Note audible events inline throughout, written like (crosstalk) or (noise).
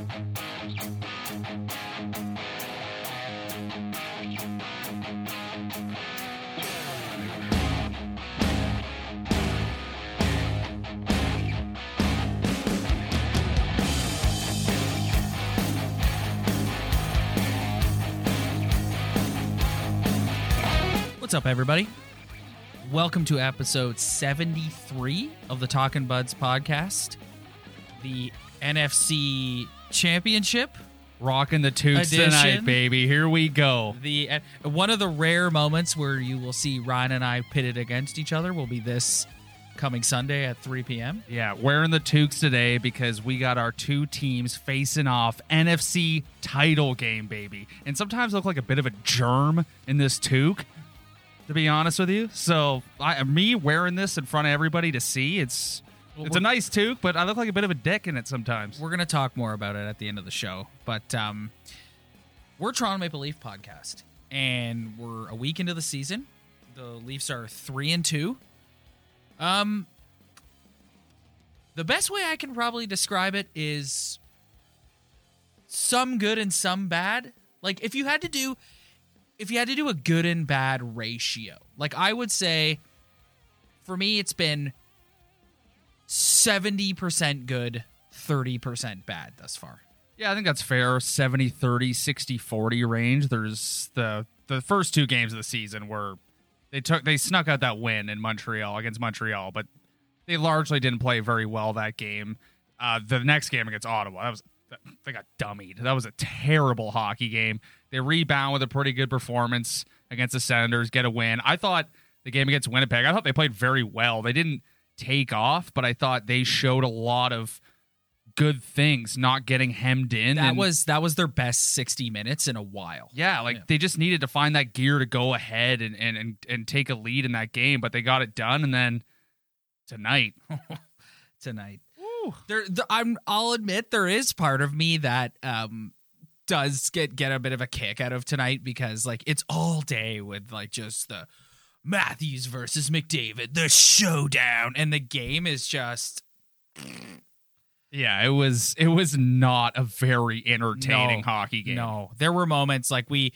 What's up, everybody? Welcome to episode 73 of the Talking Buds podcast, the NFC Championship. Rocking the toots Edition. tonight, baby. Here we go. The uh, one of the rare moments where you will see Ryan and I pitted against each other will be this coming Sunday at 3 p.m. Yeah, wearing the toques today because we got our two teams facing off NFC title game, baby. And sometimes I look like a bit of a germ in this toque, to be honest with you. So I, me wearing this in front of everybody to see, it's it's a nice toque, but I look like a bit of a dick in it sometimes. We're gonna talk more about it at the end of the show, but um, we're Toronto Maple Leaf podcast, and we're a week into the season. The Leafs are three and two. Um, the best way I can probably describe it is some good and some bad. Like if you had to do, if you had to do a good and bad ratio, like I would say, for me, it's been 70% good, 30% bad thus far. Yeah, I think that's fair. 70 30, 60 40 range. There's the the first two games of the season where they took they snuck out that win in Montreal against Montreal, but they largely didn't play very well that game. Uh, the next game against Ottawa, that was they got dummied. That was a terrible hockey game. They rebound with a pretty good performance against the Senators, get a win. I thought the game against Winnipeg, I thought they played very well. They didn't take off, but I thought they showed a lot of good things, not getting hemmed in. That and- was that was their best 60 minutes in a while. yeah, like Yeah. they just needed to find that gear to go ahead and, and and and take a lead in that game, but they got it done. And then tonight, (laughs) tonight. There, the, I'm. I'll admit there is part of me that um does get get a bit of a kick out of tonight because like it's all day with like just the Matthews versus McDavid, the showdown, and the game is just yeah, it was it was not a very entertaining No, hockey game. No, there were moments like we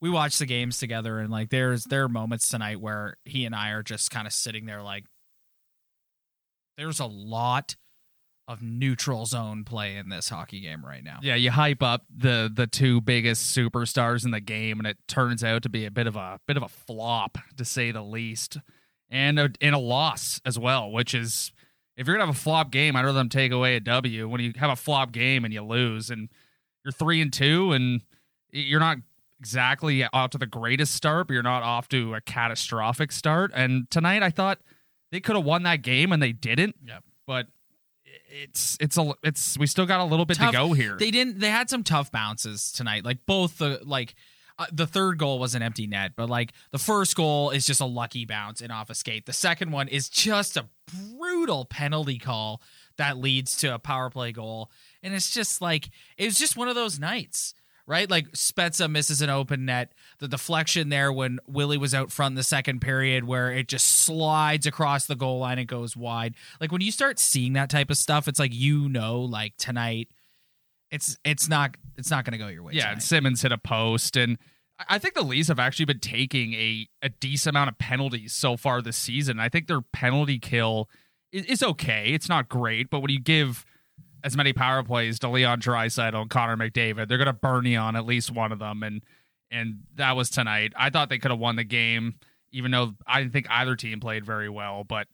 we watched the games together, and like there's there are moments tonight where he and I are just kind of sitting there like there's a lot of neutral zone play in this hockey game right now. Yeah, you hype up the the two biggest superstars in the game, and it turns out to be a bit of a bit of a flop, to say the least, and a, and a loss as well. Which is, if you're gonna have a flop game, I'd rather them take away a W. When you have a flop game and you lose, and you're three and two, and you're not exactly off to the greatest start, but you're not off to a catastrophic start. And tonight, I thought they could have won that game, and they didn't. Yep. But it's it's a it's we still got a little bit Tough- to go here. They didn't. They had some tough bounces tonight. Like both the like. Uh, the third goal was an empty net, but like the first goal is just a lucky bounce and off a skate. The second one is just a brutal penalty call that leads to a power play goal. And it's just like it was just one of those nights, right? Like Spezza misses an open net. The deflection there when Willie was out front in the second period where it just slides across the goal line and goes wide. Like when you start seeing that type of stuff, it's like you know, like tonight it's it's not it's not going to go your way. Yeah, tonight. and Simmonds hit a post, and I- I think the Leafs have actually been taking a a decent amount of penalties so far this season. I think their penalty kill is, is okay. It's not great, but when you give as many power plays to Leon Draisaitl and Connor McDavid, they're going to burn you on at least one of them, and and that was tonight. I thought they could have won the game, even though I didn't think either team played very well. But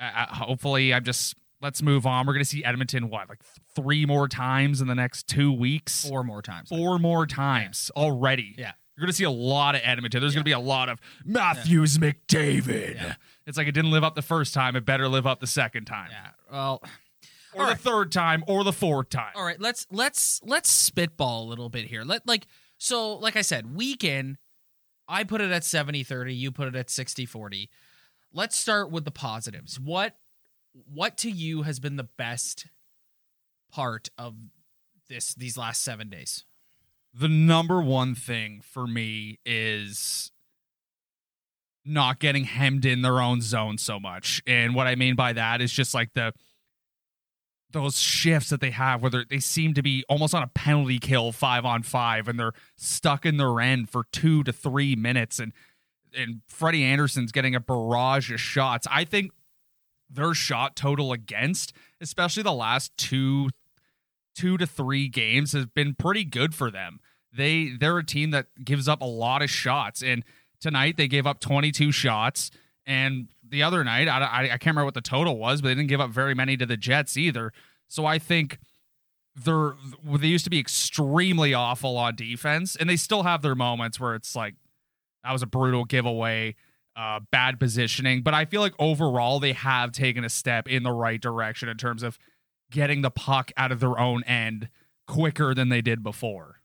uh, uh, hopefully, I'm just let's move on. We're going to see Edmonton what like three more times in the next two weeks four more times. four more times already. Yeah. You're going to see a lot of Edmonton. There's going to be a lot of Matthews McDavid. Yeah. It's like it didn't live up the first time. It better live up the second time. Yeah. Well, Or All the right. third time or the fourth time. all right. Let's let's let's spitball a little bit here. Let like so like I said, weekend I put it at 70-30, you put it at 60-40. Let's start with the positives. What what to you has been the best part of this these last 7 days? The number one thing for me is not getting hemmed in their own zone so much. And what I mean by that is just like the those shifts that they have where they seem to be almost on a penalty kill five on five and they're stuck in their end for two to three minutes and and Freddie Andersen's getting a barrage of shots. I think their shot total against, especially the last two two to three games, has been pretty good for them. They they're a team that gives up a lot of shots, and tonight they gave up 22 shots. And the other night, I, I, I can't remember what the total was, but they didn't give up very many to the Jets either. So I think they're they used to be extremely awful on defense, and they still have their moments where it's like that was a brutal giveaway, uh, bad positioning. But I feel like overall they have taken a step in the right direction in terms of getting the puck out of their own end quicker than they did before.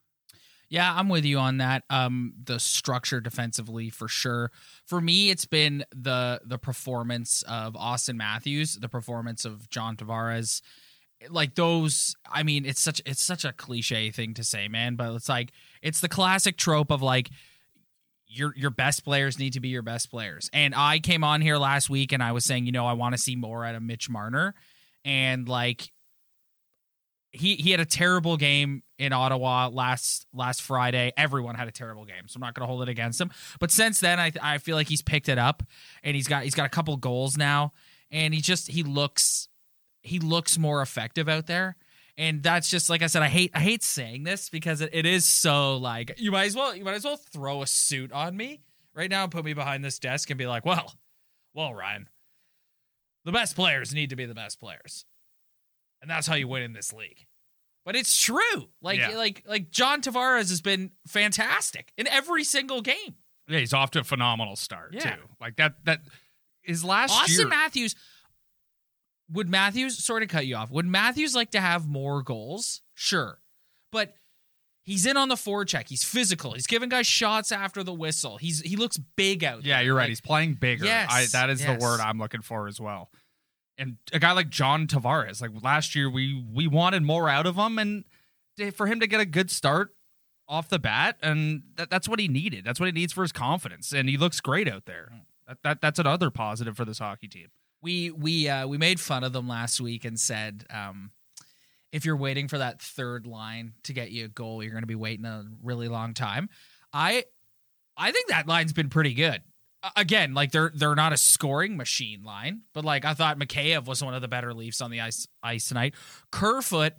Yeah, I'm with you on that. Um, the structure defensively for sure. For me, it's been the the performance of Auston Matthews, the performance of John Tavares. Like those, I mean, it's such it's such a cliche thing to say, man, but it's like it's the classic trope of like your your best players need to be your best players. And I came on here last week and I was saying, you know, I want to see more out of Mitch Marner, and like he he had a terrible game in Ottawa last last Friday. Everyone had a terrible game, so I'm not going to hold it against him. But since then, I I feel like he's picked it up, and he's got he's got a couple goals now, and he just he looks he looks more effective out there. And that's just like I said. I hate I hate saying this because it, it is so like you might as well you might as well throw a suit on me right now and put me behind this desk and be like, well, well, Ryan, the best players need to be the best players and that's how you win in this league. But it's true. Like yeah. like like John Tavares has been fantastic in every single game. Yeah, he's off to a phenomenal start yeah. too. Like that that is last Auston year. Matthews would Matthews sort of cut you off? Would Matthews like to have more goals? Sure. But he's in on the forecheck. He's physical. He's giving guys shots after the whistle. He's he looks big out there. Yeah, there. you're like, right. He's playing bigger. Yes, I, that is yes. the word I'm looking for as well and a guy like John Tavares. Like last year, we we wanted more out of him, and for him to get a good start off the bat, and that, that's what he needed. That's what he needs for his confidence, and he looks great out there. That, that that's another positive for this hockey team. We we uh, we made fun of them last week and said. Um, if you're waiting for that third line to get you a goal, you're going to be waiting a really long time. I I think that line's been pretty good again, like they're they're not a scoring machine line, but like I thought Mikheyev was one of the better Leafs on the ice ice tonight. Kerfoot,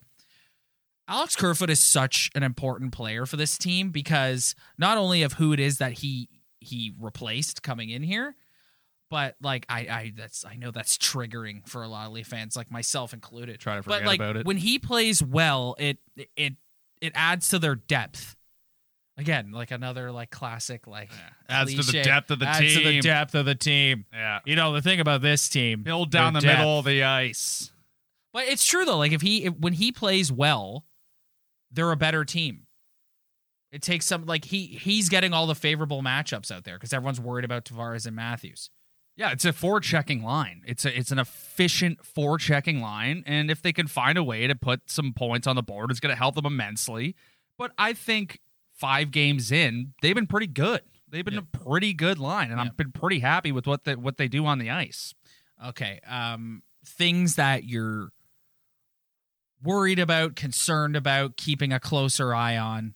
Alex Kerfoot is such an important player for this team because not only of who it is that he he replaced coming in here, but like I I that's I know that's triggering for a lot of Leaf fans, like myself included. Try to forget but like about it. when he plays well, it it it adds to their depth Again, like another like classic like yeah. adds cliche, to the depth of the adds team. to the depth of the team. Yeah. You know the thing about this team, build down the depth. middle of the ice. But it's true though. Like if he if, when he plays well, they're a better team. It takes some like he he's getting all the favorable matchups out there because everyone's worried about Tavares and Matthews. Yeah, it's a forechecking line. It's a it's an efficient forechecking line, and if they can find a way to put some points on the board, it's going to help them immensely. But I think five games in, they've been pretty good. They've been a pretty good line, and I've been pretty happy with what they, what they do on the ice. Okay, um, things that you're worried about, concerned about, keeping a closer eye on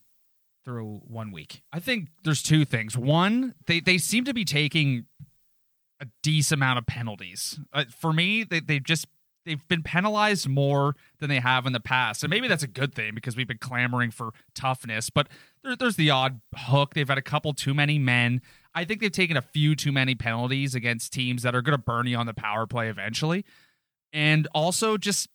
through one week. I think there's two things. One, they they seem to be taking a decent amount of penalties. Uh, for me, they they just they've been penalized more than they have in the past. And maybe that's a good thing because we've been clamoring for toughness, but there, there's the odd hook. They've had a couple too many men. I think they've taken a few too many penalties against teams that are going to burn you on the power play eventually. And also just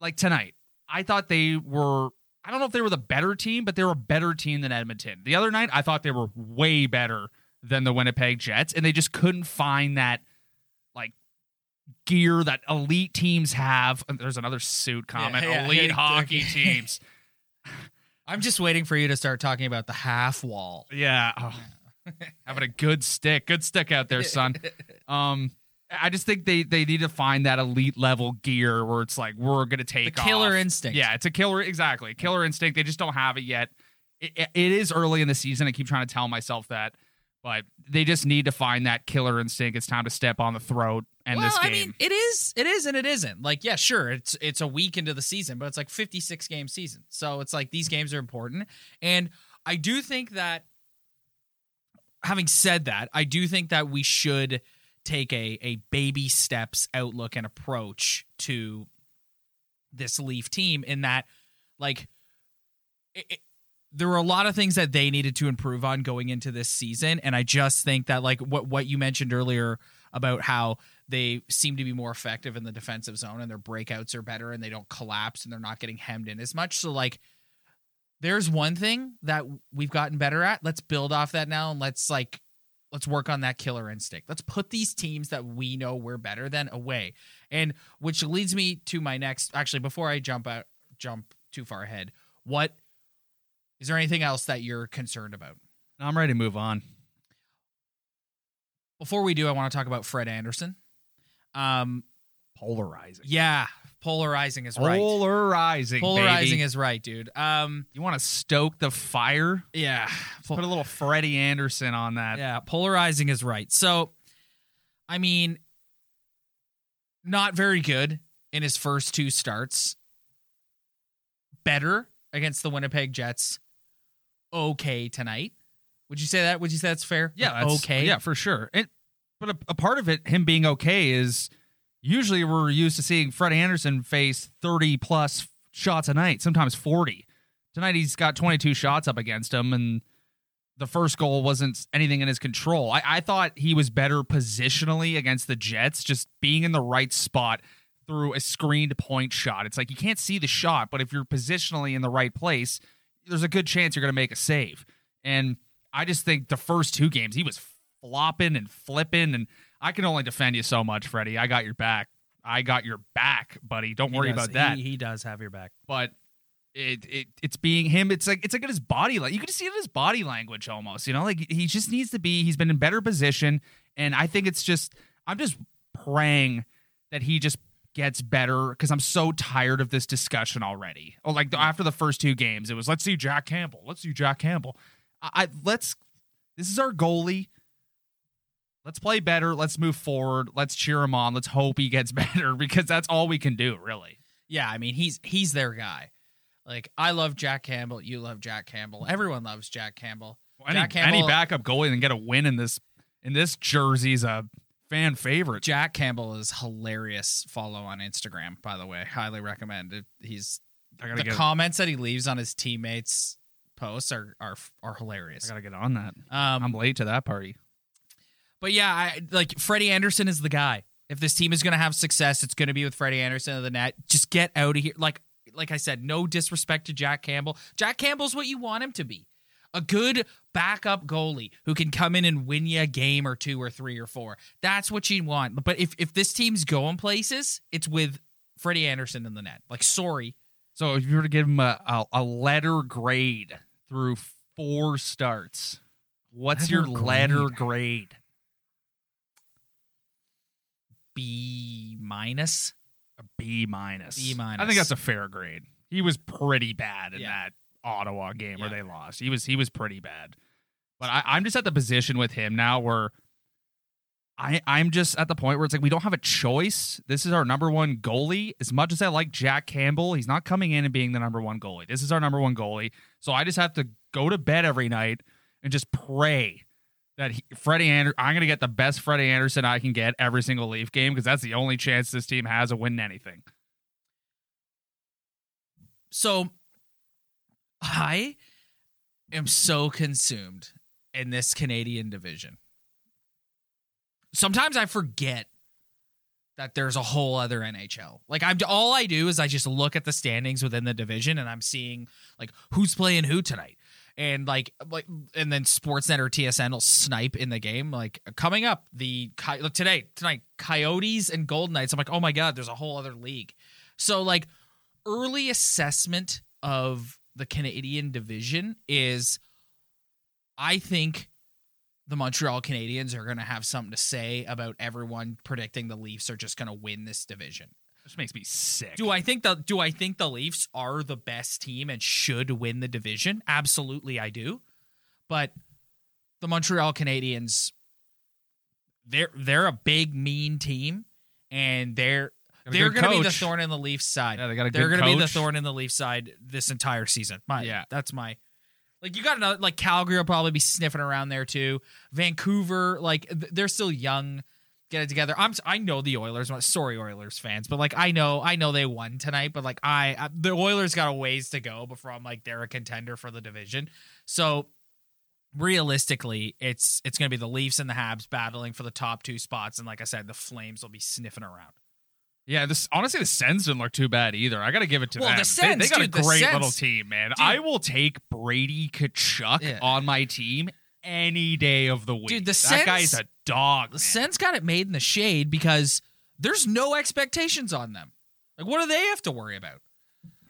like tonight, I thought they were I don't know if they were the better team, but they were a better team than Edmonton. The other night, I thought they were way better than the Winnipeg Jets, and they just couldn't find that gear that elite teams have. There's another suit comment. Yeah, yeah, elite hockey teams. (laughs) I'm just waiting for you to start talking about the half wall. Yeah. Oh, (laughs) having a good stick. Good stick out there, son. (laughs) Um I just think they they need to find that elite level gear where it's like we're gonna take the killer off. instinct. Yeah, it's a killer exactly killer instinct. They just don't have it yet. It, it is early in the season. I keep trying to tell myself that, But they just need to find that killer instinct. It's time to step on the throat and well, this game. I mean, it is, it is, and it isn't. Like, yeah, sure, it's it's a week into the season, but it's like 56 game season, so it's like these games are important. And I do think that, having said that, I do think that we should take a a baby steps outlook and approach to this Leaf team in that, like, it, it, there were a lot of things that they needed to improve on going into this season, and I just think that, like, what what you mentioned earlier about how they seem to be more effective in the defensive zone and their breakouts are better and they don't collapse and they're not getting hemmed in as much. So like there's one thing that we've gotten better at. Let's build off that now and let's like let's work on that killer instinct. Let's put these teams that we know we're better than away. And which leads me to my next actually before I jump out jump too far ahead. What is there anything else that you're concerned about? I'm ready to move on. Before we do, I want to talk about Fred Andersen. Um, Polarizing. yeah, polarizing is right. Polarizing. Polarizing baby. is right, dude. Um, You want to stoke the fire? yeah, Put a little Freddie Andersen on that. yeah, polarizing is right. So, I mean, not very good in his first two starts. Better against the Winnipeg Jets. Okay tonight. Would you say that? Would you say that's fair? Yeah, Like, that's- okay. Yeah, for sure. It, but a, a part of it, him being okay, is usually we're used to seeing Fred Andersen face 30 plus shots a night, sometimes 40. Tonight he's got 22 shots up against him, and the first goal wasn't anything in his control. I, I thought he was better positionally against the Jets, just being in the right spot through a screened point shot. It's like you can't see the shot, but if you're positionally in the right place, there's a good chance you're going to make a save. And I just think the first two games he was flopping and flipping, and I can only defend you so much, Freddie. I got your back. I got your back, buddy. Don't He worry does- about that. He, he does have your back. but it, it it's being him. It's like it's like in his body. Like you can see it in his body language almost. You know, like he just needs to be. He's been in better position, and I think it's just. I'm just praying that he just gets better because I'm so tired of this discussion already. Oh, like the, after the first two games, it was let's see Jack Campbell. Let's see Jack Campbell. I, I let's. This is our goalie. Let's play better. Let's move forward. Let's cheer him on. Let's hope he gets (laughs) better because that's all we can do, really. Yeah, I mean he's he's their guy. Like I love Jack Campbell, you love Jack Campbell. Everyone loves Jack Campbell. Any, Jack any backup goalie and get a win in this in this jersey's a fan favorite. Jack Campbell is hilarious. Follow on Instagram, by the way. Highly recommend. He's I the get comments that he leaves on his teammates' posts are are are I hilarious. gotta get on that. Um, I'm late to that party. But yeah, I like Freddie Andersen is the guy. If this team is to have success, it's to be with Freddie Andersen of the net. Just get out of here. Like like I said, no disrespect to Jack Campbell. Jack Campbell's what you want him to be. A good backup goalie who can come in and win you a game or two or three or four. That's what you want. But if if this team's going places, it's with Freddie Andersen in the net. Like sorry. So if you were to give him a, a, a letter grade through four starts, what's Letter your letter grade? grade? B minus. A B minus. B minus. I think that's a fair grade. He was pretty bad in Yeah. that Ottawa game where they lost. He was he was pretty bad. But I, I'm just at the position with him now where I I'm just at the point where it's like we don't have a choice. This is our number one goalie. As much as I like Jack Campbell, he's not coming in and being the number one goalie. This is our number one goalie. So I just have to go to bed every night and just pray that he, Freddie Andersen. I'm gonna get the best Freddie Andersen I can get every single Leaf game because that's the only chance this team has of winning anything. So I am so consumed in this Canadian division. Sometimes I forget that there's a whole other NHL. Like I'm all I do is I just look at the standings within the division and I'm seeing like who's playing who tonight. And like like and then Sportsnet or TSN will snipe in the game like coming up the look today tonight Coyotes and Golden Knights. I'm like, "Oh my god, there's a whole other league." So like early assessment of the Canadian division is I think the Montreal Canadiens are going to have something to say about everyone predicting the Leafs are just going to win this division. This makes me sick. Do I think the do I think the Leafs are the best team and should win the division? Absolutely I do. But the Montreal Canadiens they're they're a big mean team and they're they're going to be the thorn in the Leafs side. Yeah, they got a they're good gonna be the coach. thorn in the Leafs side this entire season. My, Yeah. that's my like you got another like Calgary will probably be sniffing around there too. Vancouver, like th- they're still young. Get it together. I'm s- I know the Oilers. Sorry, Oilers fans, but like I know I know they won tonight, but like I, I the Oilers got a ways to go before I'm like they're a contender for the division. So realistically, it's it's going to be the Leafs and the Habs battling for the top two spots, and like I said, the Flames will be sniffing around. Yeah, this honestly the Sens didn't look too bad either. I got to give it to Well, them. the They- they, got dude, a great Sens- little team, man. Dude. I will take Brady Tkachuk Yeah. on my team any day of the week. Dude, the that Sens- guy's a dog. The man. Sens got it made in the shade because there's no expectations on them. Like, what do they have to worry about?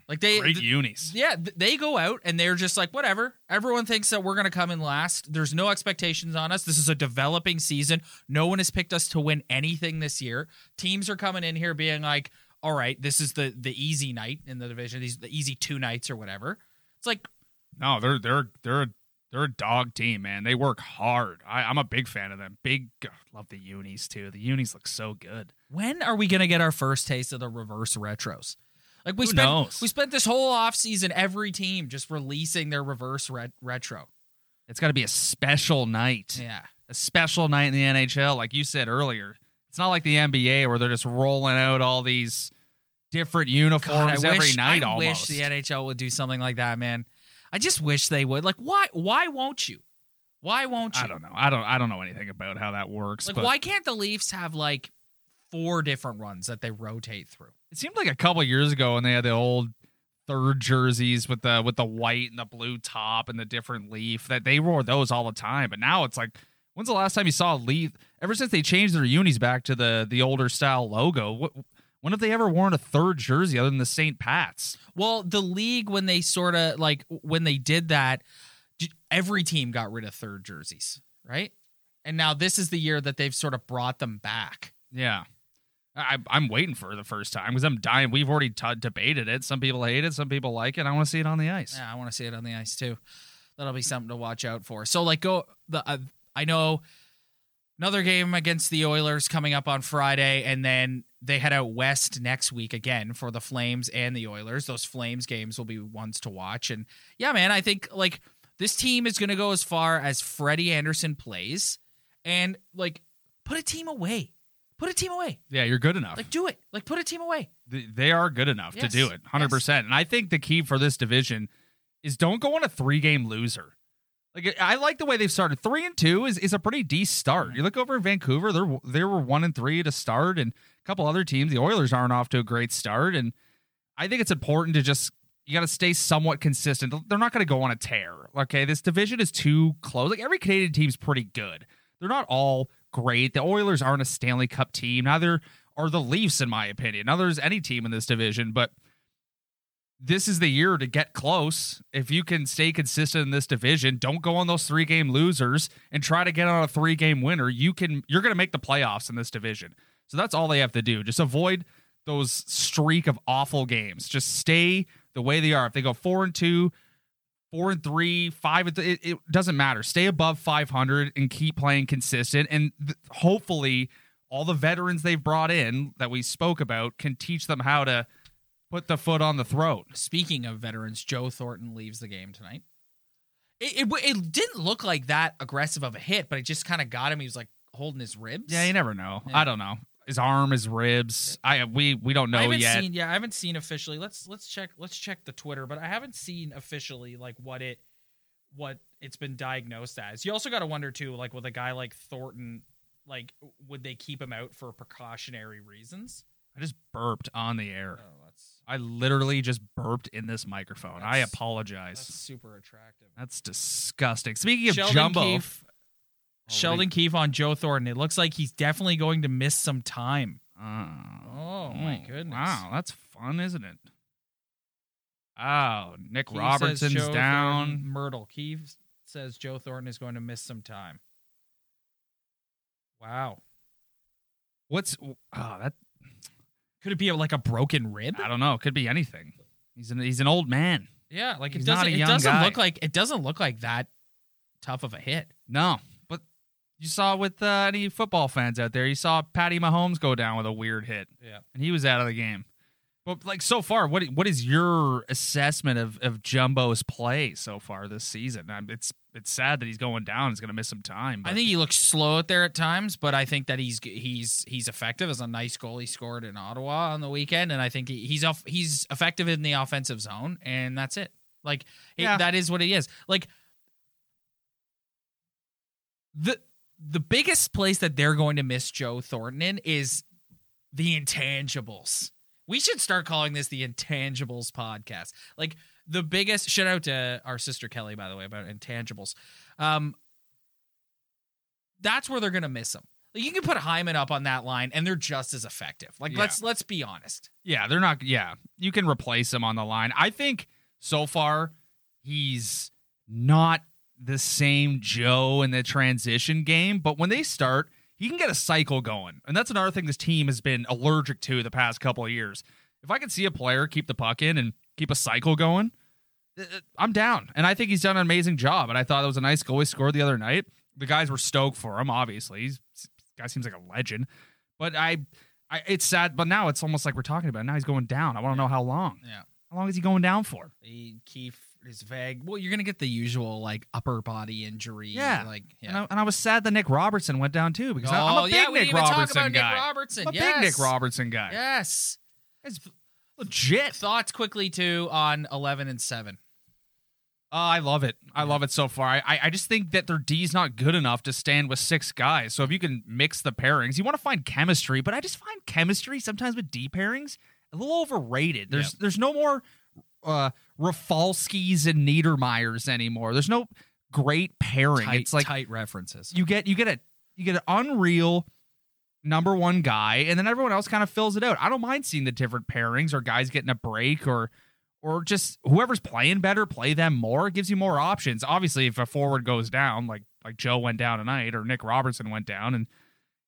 Like they, Great th- unis. yeah, th- they go out and they're just like, whatever. Everyone thinks that we're gonna come in last. There's no expectations on us. This is a developing season. No one has picked us to win anything this year. Teams are coming in here being like, all right, this is the the easy night in the division. These the easy two nights or whatever. It's like No, they're they're they're they're a dog team, man. They work hard. I, I'm a big fan of them. Big love the unis too. The unis look so good. when are we gonna get our first taste of the reverse retros? Like we Who spent knows? we spent this whole offseason every team just releasing their reverse ret- retro. It's got to be a special night. Yeah. a special night in the NHL, like you said earlier. It's not like the NBA where they're just rolling out all these different uniforms God, every wish, night I almost. wish the NHL would do something like that, man. I just wish they would. Like why why won't you? Why won't you? I don't know. I don't I don't know anything about how that works. Like but why can't the Leafs have like four different runs that they rotate through? It seemed like a couple years ago when they had the old third jerseys with the with the white and the blue top and the different leaf that they wore those all the time. But now it's like when's the last time you saw a leaf ever since they changed their unis back to the the older style logo? What when have they ever worn a third jersey other than the St. Pat's? Well, the league when they sort of like when they did that, every team got rid of third jerseys, right? And now this is the year that they've sort of brought them back. Yeah. I, I'm waiting for the first time because I'm dying. We've already t- debated it. Some people hate it. Some people like it. I want to see it on the ice. Yeah, I want to see it on the ice too. That'll be something to watch out for. So like go the uh, I know another game against the Oilers coming up on Friday and then they head out west next week again for the Flames and the Oilers. Those Flames games will be ones to watch and yeah, man, I think like this team is going to go as far as Freddie Andersen plays and like put a team away. Put a team away. Yeah, you're good enough. Like do it. Like put a team away. Th- they are good enough to do it 100%. And I think the key for this division is don't go on a three game loser. Like I like the way they've started. Three and two is, is a pretty decent start. You look over in Vancouver, they're they were one and three to start, and a couple other teams. The Oilers aren't off to a great start, and I think it's important to just you got to stay somewhat consistent. They're not going to go on a tear. Okay, this division is too close. Like every Canadian team's pretty good. They're not all great. The Oilers aren't a Stanley Cup team. Neither are the Leafs, in my opinion. Neither is any team in this division, but this is the year to get close. If you can stay consistent in this division, don't go on those three game losers and try to get on a three game winner. You can you're going to make the playoffs in this division. So that's all they have to do. Just avoid those streak of awful games. Just stay the way they are. If they go 4 and 2, 4 and 3, 5 and th- it, it doesn't matter. Stay above 500 and keep playing consistent and th- hopefully all the veterans they've brought in that we spoke about can teach them how to put the foot on the throat. Speaking of veterans, Joe Thornton leaves the game tonight. It, it, it didn't look like that aggressive of a hit, but it just kind of got him. He was like holding his ribs. Yeah, you never know. Yeah. I don't know. His arm, his ribs. I we we don't know yet. seen. Yeah, I haven't seen officially. Let's let's check. Let's check the Twitter, but I haven't seen officially like what it what it's been diagnosed as. You also got to wonder too, like with a guy like Thornton, like would they keep him out for precautionary reasons? I just burped on the air. Oh, that's I literally just burped in this microphone. I apologize. that's super attractive. That's disgusting. Speaking of Sheldon Jumbo, Keefe, Oh, Sheldon Keefe on Joe Thornton. It looks like he's definitely going to miss some time. Oh, Oh, my goodness. Wow, that's fun, isn't it? Oh, Nick Keefe says Robertson's Joe down. Thornton- Myrtle. Keefe says Joe Thornton is going to miss some time. Wow. What's oh that? Could it be like a broken rib? I don't know. It Could be anything. He's an he's an old man. Yeah, like He's it not doesn't. a It young doesn't guy. look like it doesn't look like that tough of a hit. No, you saw with uh, any football fans out there, you saw Patty Mahomes go down with a weird hit, Yeah. and he was out of the game. But like so far, what what is your assessment of of Jumbo's play so far this season? Um, it's it's sad that he's going down. He's going to miss some time. I think he looks slow out there at times, but I think that he's he's he's effective. As a nice goal he scored in Ottawa on the weekend, and I think he, he's off, he's effective in the offensive zone, and that's it. Like it- that is what he is. Like the the biggest place that they're going to miss Joe Thornton in is the intangibles. We should start calling this the intangibles podcast. Like the biggest shout out to our sister Kelly, by the way, about intangibles. Um, that's where they're gonna miss him. Like, you can put Hyman up on that line, and they're just as effective. Like Yeah. let's let's be honest. Yeah, they're not. Yeah, you can replace him on the line. I think so far he's not the same Joe in the transition game, but when they start, he can get a cycle going, and that's another thing this team has been allergic to the past couple of years. If I can see a player keep the puck in and keep a cycle going, uh, uh, I'm down, and I think he's done an amazing job. And I thought it was a nice goal he scored the other night. The guys were stoked for him. Obviously, he's guy seems like a legend, but I. I, it's sad, but now it's almost like we're talking about. it. Now he's going down. I want to know how long. Yeah. How long is he going down for? He Keith is vague. Well, you're gonna get the usual like upper body injury. Yeah. Like And, yeah. I, and I was sad that Nick Robertson went down too because oh I'm a big yeah, we Nick didn't even talk Robertson about guy. Nick Robertson. I'm a yes. big Nick Robertson guy. Yes. It's legit. Thoughts quickly too on eleven and seven. Oh, I love it. I love it so far. I, I just think that their D's not good enough to stand with six guys. So if you can mix the pairings, you want to find chemistry, but I just find chemistry sometimes with D pairings a little overrated. There's there's no more uh Rafalskis and Niedermayers anymore. There's no great pairing. Tight, it's like tight references. you get you get a you get an unreal number one guy, and then everyone else kind of fills it out. I don't mind seeing the different pairings or guys getting a break or or just whoever's playing better, play them more. It gives you more options. Obviously, if a forward goes down, like like Joe went down tonight or Nick Robertson went down, and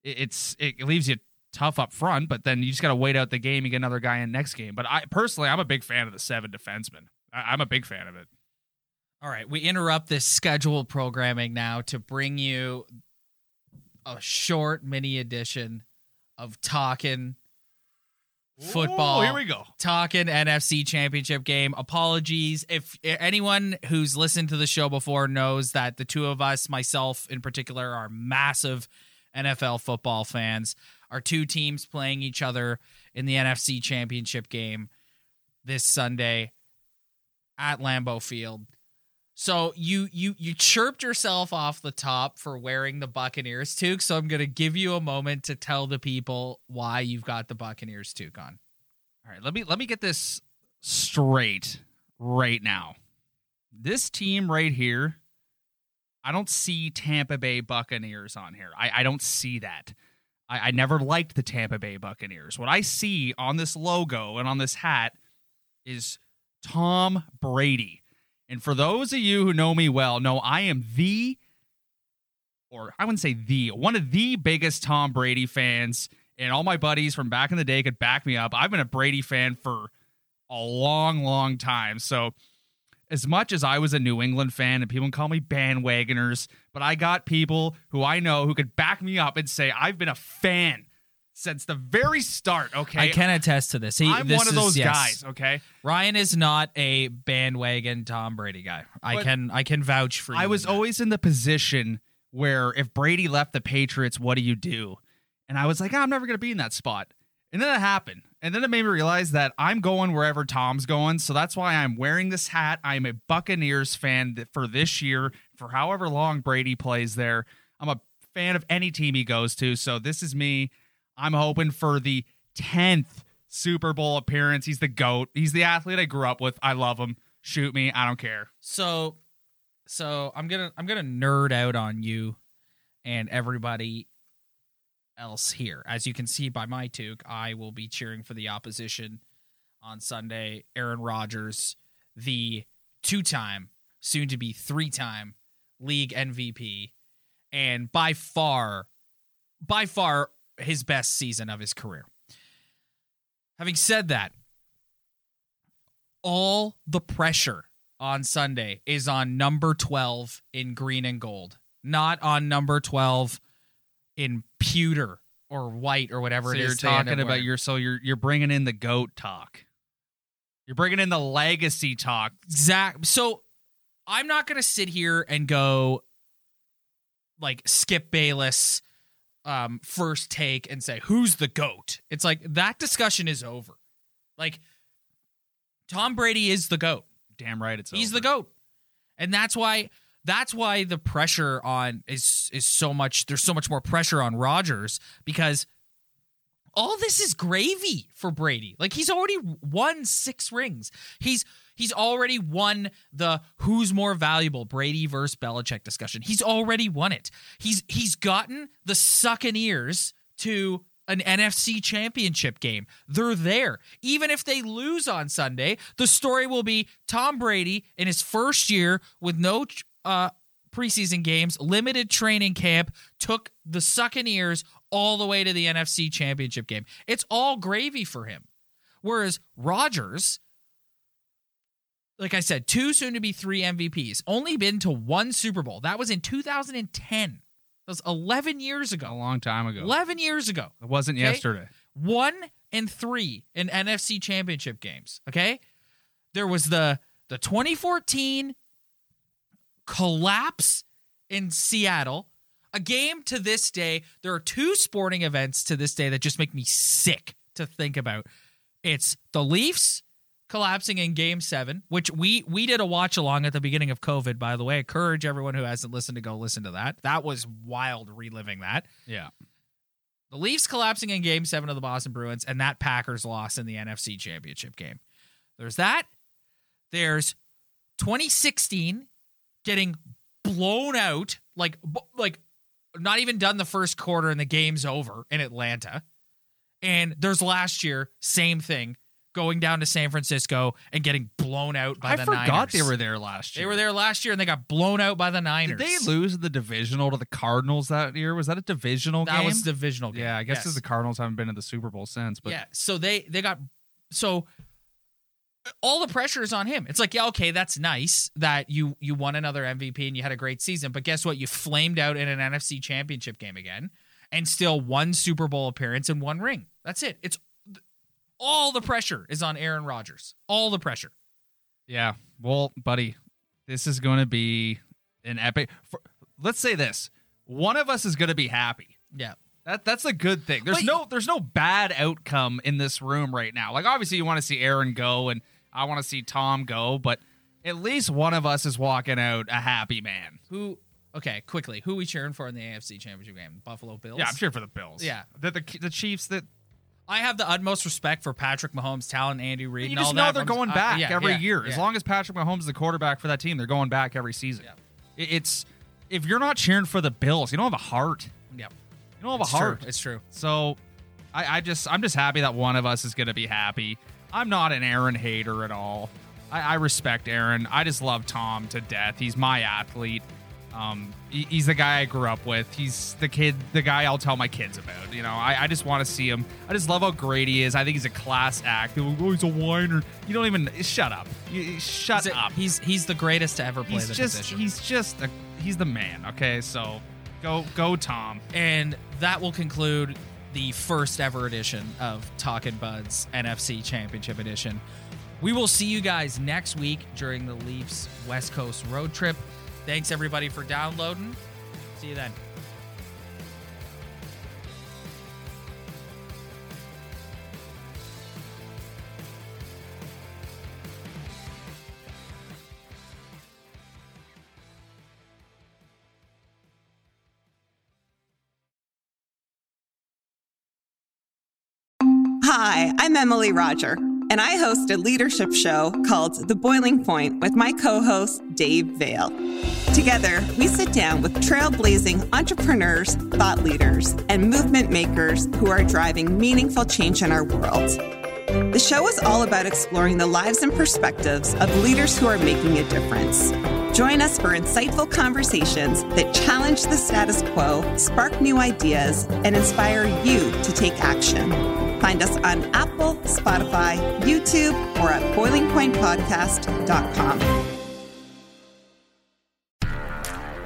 it, it's it leaves you tough up front. But then you just got to wait out the game. You get another guy in next game. But I personally, I'm a big fan of the seven defensemen. I, I'm a big fan of it. All right, we interrupt this scheduled programming now to bring you a short mini edition of talking football. Ooh, here we go. talking NFC championship game. Apologies if anyone who's listened to the show before knows that the two of us, myself in particular, are massive NFL football fans. Our two teams playing each other in the NFC championship game this Sunday at Lambeau Field. So you you you chirped yourself off the top for wearing the Buccaneers toque. So I'm gonna give you a moment to tell the people why you've got the Buccaneers toque on. All right, let me let me get this straight right now. This team right here, I don't see Tampa Bay Buccaneers on here. I, I don't see that. I, I never liked the Tampa Bay Buccaneers. What I see on this logo and on this hat is Tom Brady. And for those of you who know me well, know I am the, or I wouldn't say the, one of the biggest Tom Brady fans and all my buddies from back in the day could back me up. I've been a Brady fan for a long, long time. So, as much as I was a New England fan and people call me bandwagoners, but I got people who I know who could back me up and say I've been a fan since the very start. Okay, I can attest to this. He, I'm this one of is- those yes. guys. Okay, Ryan is not a bandwagon Tom Brady guy. I But can I can vouch for you. I was always in the position where if Brady left the Patriots, what do you do? And I was like, "Ah, I'm never going to be in that spot. And then it happened. And then it made me realize that I'm going wherever Tom's going. So that's why I'm wearing this hat. I'm a Buccaneers fan for this year, for however long Brady plays there. I'm a fan of any team he goes to. So this is me. I'm hoping for the 10th Super Bowl appearance. He's the GOAT. He's the athlete I grew up with. I love him. Shoot me. I don't care. so so I'm gonna I'm gonna nerd out on you and everybody else here. As you can see by my toque, I will be cheering for the opposition on Sunday. Aaron Rodgers, the two-time, soon to be three-time league MVP, and by far, by far his best season of his career. Having said that, all the pressure on Sunday is on number 12 in green and gold, not on number 12 in pewter or white or whatever So it you're is end talking about your so you're you're bringing in the goat talk. You're bringing in the legacy talk. Zach. So I'm not going to sit here and go like Skip Bayless um, first take and say who's the goat. It's like that discussion is over. Like Tom Brady is the goat. Damn right, it's He's over. the goat, and that's why that's why the pressure on is is so much. There's so much more pressure on Rodgers because all this is gravy for Brady. Like he's already won six rings. He's he's already won the who's more valuable Brady versus Belichick discussion. He's already won it. He's he's gotten the sucking ears to an NFC championship game. They're there. Even if they lose on Sunday, the story will be Tom Brady in his first year with no uh preseason games, limited training camp, took the sucking ears all the way to the NFC championship game. It's all gravy for him. Whereas Rodgers, like I said, two soon to be three MVPs, only been to one Super Bowl. That was in 2010. That was 11 years ago. a long time ago. 11 years ago. It wasn't Okay. yesterday. One and three in NFC championship games. Okay. There was the the 2014 collapse in Seattle. A game to this day. There are two sporting events to this day that just make me sick to think about. It's the Leafs collapsing in game seven, which we we did a watch along at the beginning of COVID, by the way. I encourage everyone who hasn't listened to go listen to that. That was wild reliving that. Yeah. The Leafs collapsing in game seven of the Boston Bruins, and that Packers loss in the NFC Championship game. There's that. There's 2016 getting blown out, like like not even done the first quarter, and the game's over in Atlanta. And there's last year, same thing, going down to San Francisco and getting blown out by I the forgot they were there last year. They were there last year, and they got blown out by the Niners. Did they lose the divisional to the Cardinals that year? Was that a divisional That game? That was divisional game. yeah, I guess Yes. the Cardinals haven't been to the Super Bowl since. But yeah, so they they got so all the pressure is on him. It's like, yeah, okay, that's nice that you you won another MVP and you had a great season, but guess what? You flamed out in an NFC Championship game again, and still one Super Bowl appearance and one ring. That's it. It's all the pressure is on Aaron Rodgers. All the pressure. Yeah. Well, buddy, this is going to be an epic. For, let's say this: one of us is going to be happy. Yeah. That that's a good thing. There's But- no there's no bad outcome in this room right now. Like obviously you want to see Aaron go and I want to see Tom go, but at least one of us is walking out a happy man. Who? Okay, quickly. Who we cheering for in the AFC Championship game? Buffalo Bills. Yeah, I'm sure for the Bills. Yeah. the the, the Chiefs that I have the utmost respect for Patrick Mahomes' talent, Andy Reid, you and just all know that. they're I'm- going uh, back yeah, every yeah, year. As long as Patrick Mahomes is the quarterback for that team, they're going back every season. Yeah. It- It's if you're not cheering for the Bills, you don't have a heart. Yeah. You don't have It's a heart. true. It's true. So I, I just I'm just happy that one of us is gonna be happy. I'm not an Aaron hater at all. I, I respect Aaron. I just love Tom to death. He's my athlete. Um, he- he's the guy I grew up with. He's the kid, the guy I'll tell my kids about. You know, I, I just want to see him. I just love how great he is. I think he's a class act. Oh, he's a whiner. You don't even shut up. You, shut He's, a- up. he's he's the greatest to ever play He's the just position. he's just a, he's the man. Okay, so go go Tom. and that will conclude the first ever edition of Talking Buds NFC Championship Edition. We will see you guys next week during the Leafs West Coast road trip. Thanks everybody for downloading. See you then. Hi, I'm Emily Roger, and I host a leadership show called The Boiling Point with my co host, Dave Vale. Together, we sit down with trailblazing entrepreneurs, thought leaders, and movement makers who are driving meaningful change in our world. The show is all about exploring the lives and perspectives of leaders who are making a difference. Join us for insightful conversations that challenge the status quo, spark new ideas, and inspire you to take action. Find us on Apple, Spotify, YouTube, or at boilingpointpodcast.com.